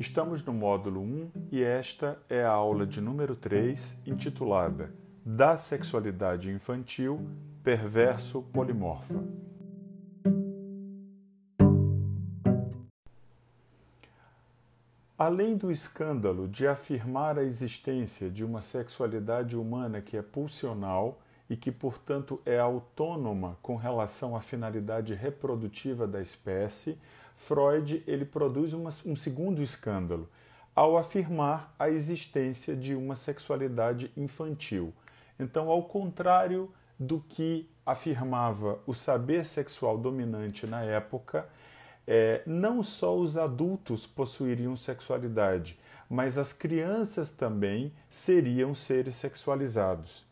Estamos no módulo 1 e esta é a aula de número 3, intitulada Da Sexualidade Infantil Perverso Polimorfa. Além do escândalo de afirmar a existência de uma sexualidade humana que é pulsional e que, portanto, é autônoma com relação à finalidade reprodutiva da espécie, Freud ele produz uma, um segundo escândalo ao afirmar a existência de uma sexualidade infantil. Então, ao contrário do que afirmava o saber sexual dominante na época, é, não só os adultos possuiriam sexualidade, mas as crianças também seriam seres sexualizados.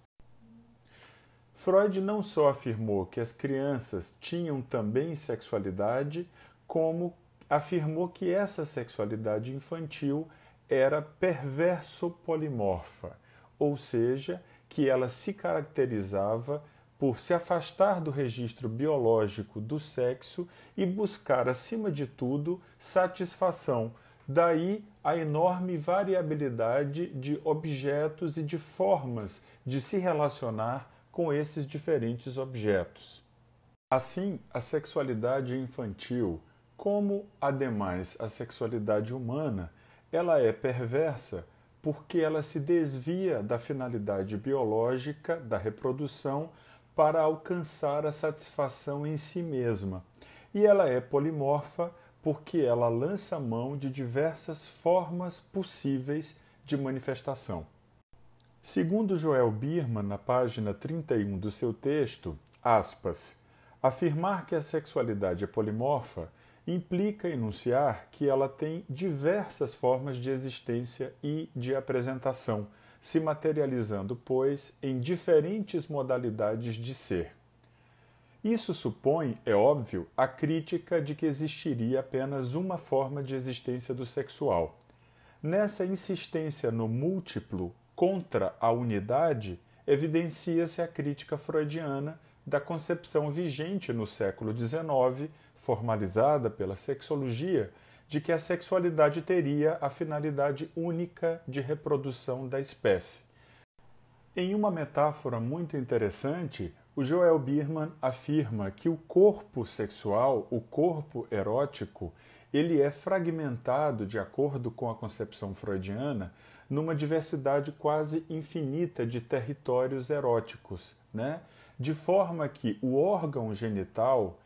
Freud não só afirmou que as crianças tinham também sexualidade, como afirmou que essa sexualidade infantil era perverso polimorfa, ou seja, que ela se caracterizava por se afastar do registro biológico do sexo e buscar, acima de tudo, satisfação. Daí a enorme variabilidade de objetos e de formas de se relacionar com esses diferentes objetos. Assim, a sexualidade infantil como, ademais, a sexualidade humana, ela é perversa porque ela se desvia da finalidade biológica da reprodução para alcançar a satisfação em si mesma. E ela é polimorfa porque ela lança mão de diversas formas possíveis de manifestação. Segundo Joel Birman, na página 31 do seu texto, aspas, afirmar que a sexualidade é polimorfa implica enunciar que ela tem diversas formas de existência e de apresentação, se materializando, pois, em diferentes modalidades de ser. Isso supõe, é óbvio, a crítica de que existiria apenas uma forma de existência do sexual. Nessa insistência no múltiplo contra a unidade, evidencia-se a crítica freudiana da concepção vigente no século XIX formalizada pela sexologia de que a sexualidade teria a finalidade única de reprodução da espécie. Em uma metáfora muito interessante, o Joel Birman afirma que o corpo sexual, o corpo erótico, ele é fragmentado de acordo com a concepção freudiana numa diversidade quase infinita de territórios eróticos, né? De forma que o órgão genital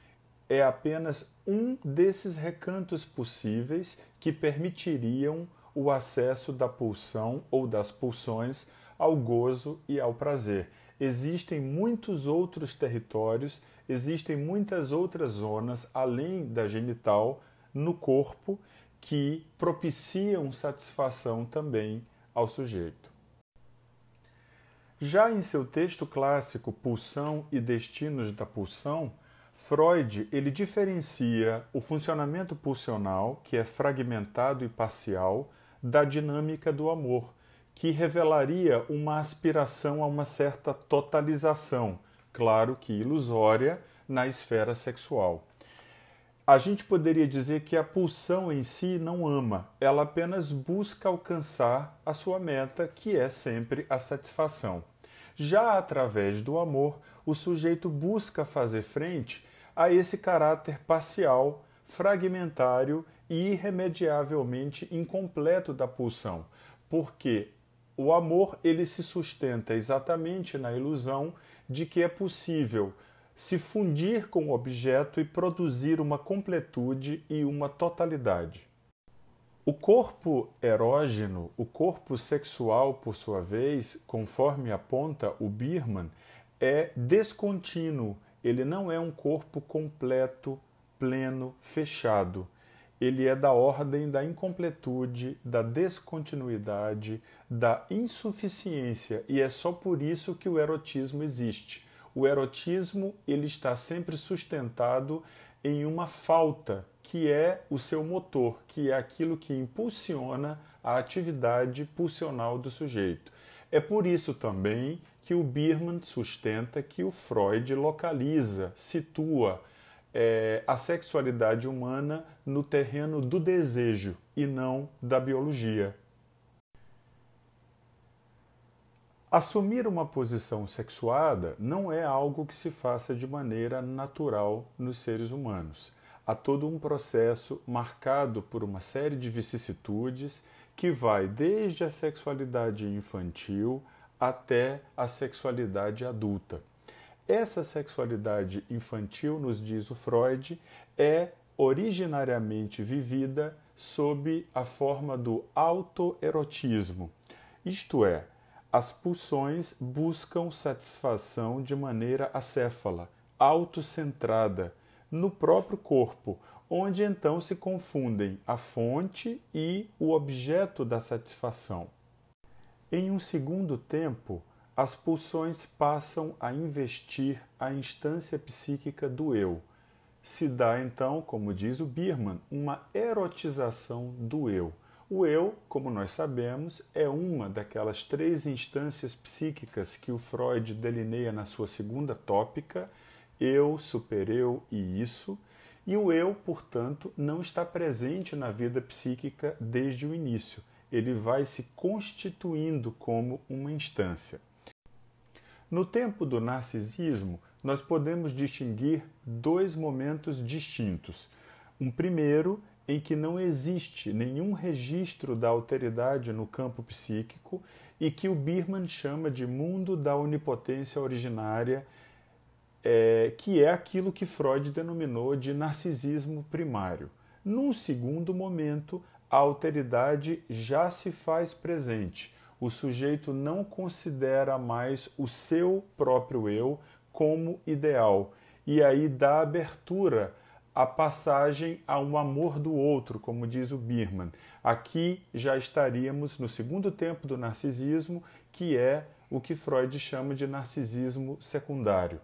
é apenas um desses recantos possíveis que permitiriam o acesso da pulsão ou das pulsões ao gozo e ao prazer. Existem muitos outros territórios, existem muitas outras zonas além da genital no corpo que propiciam satisfação também ao sujeito. Já em seu texto clássico Pulsão e Destinos da Pulsão, Freud ele diferencia o funcionamento pulsional, que é fragmentado e parcial, da dinâmica do amor, que revelaria uma aspiração a uma certa totalização, claro que ilusória, na esfera sexual. A gente poderia dizer que a pulsão em si não ama, ela apenas busca alcançar a sua meta, que é sempre a satisfação. Já através do amor, o sujeito busca fazer frente a esse caráter parcial, fragmentário e irremediavelmente incompleto da pulsão, porque o amor ele se sustenta exatamente na ilusão de que é possível se fundir com o objeto e produzir uma completude e uma totalidade. O corpo erógeno, o corpo sexual, por sua vez, conforme aponta o Birman, é descontínuo, ele não é um corpo completo, pleno, fechado. Ele é da ordem da incompletude, da descontinuidade, da insuficiência, e é só por isso que o erotismo existe. O erotismo ele está sempre sustentado em uma falta, que é o seu motor, que é aquilo que impulsiona a atividade pulsional do sujeito. É por isso também que o Birman sustenta que o Freud localiza, situa é, a sexualidade humana no terreno do desejo e não da biologia. Assumir uma posição sexuada não é algo que se faça de maneira natural nos seres humanos. Há todo um processo marcado por uma série de vicissitudes que vai desde a sexualidade infantil até a sexualidade adulta. Essa sexualidade infantil, nos diz o Freud, é originariamente vivida sob a forma do autoerotismo, isto é, as pulsões buscam satisfação de maneira acéfala, autocentrada, no próprio corpo, onde então se confundem a fonte e o objeto da satisfação. Em um segundo tempo, as pulsões passam a investir a instância psíquica do eu. Se dá então, como diz o Birman, uma erotização do eu. O eu, como nós sabemos, é uma daquelas três instâncias psíquicas que o Freud delineia na sua segunda tópica: eu, supereu e isso. E o eu, portanto, não está presente na vida psíquica desde o início. Ele vai se constituindo como uma instância. No tempo do narcisismo, nós podemos distinguir dois momentos distintos. Um primeiro em que não existe nenhum registro da alteridade no campo psíquico e que o Birman chama de mundo da onipotência originária, é, que é aquilo que Freud denominou de narcisismo primário. Num segundo momento, a alteridade já se faz presente. O sujeito não considera mais o seu próprio eu como ideal e aí dá abertura a passagem a um amor do outro, como diz o Birman. Aqui já estaríamos no segundo tempo do narcisismo, que é o que Freud chama de narcisismo secundário.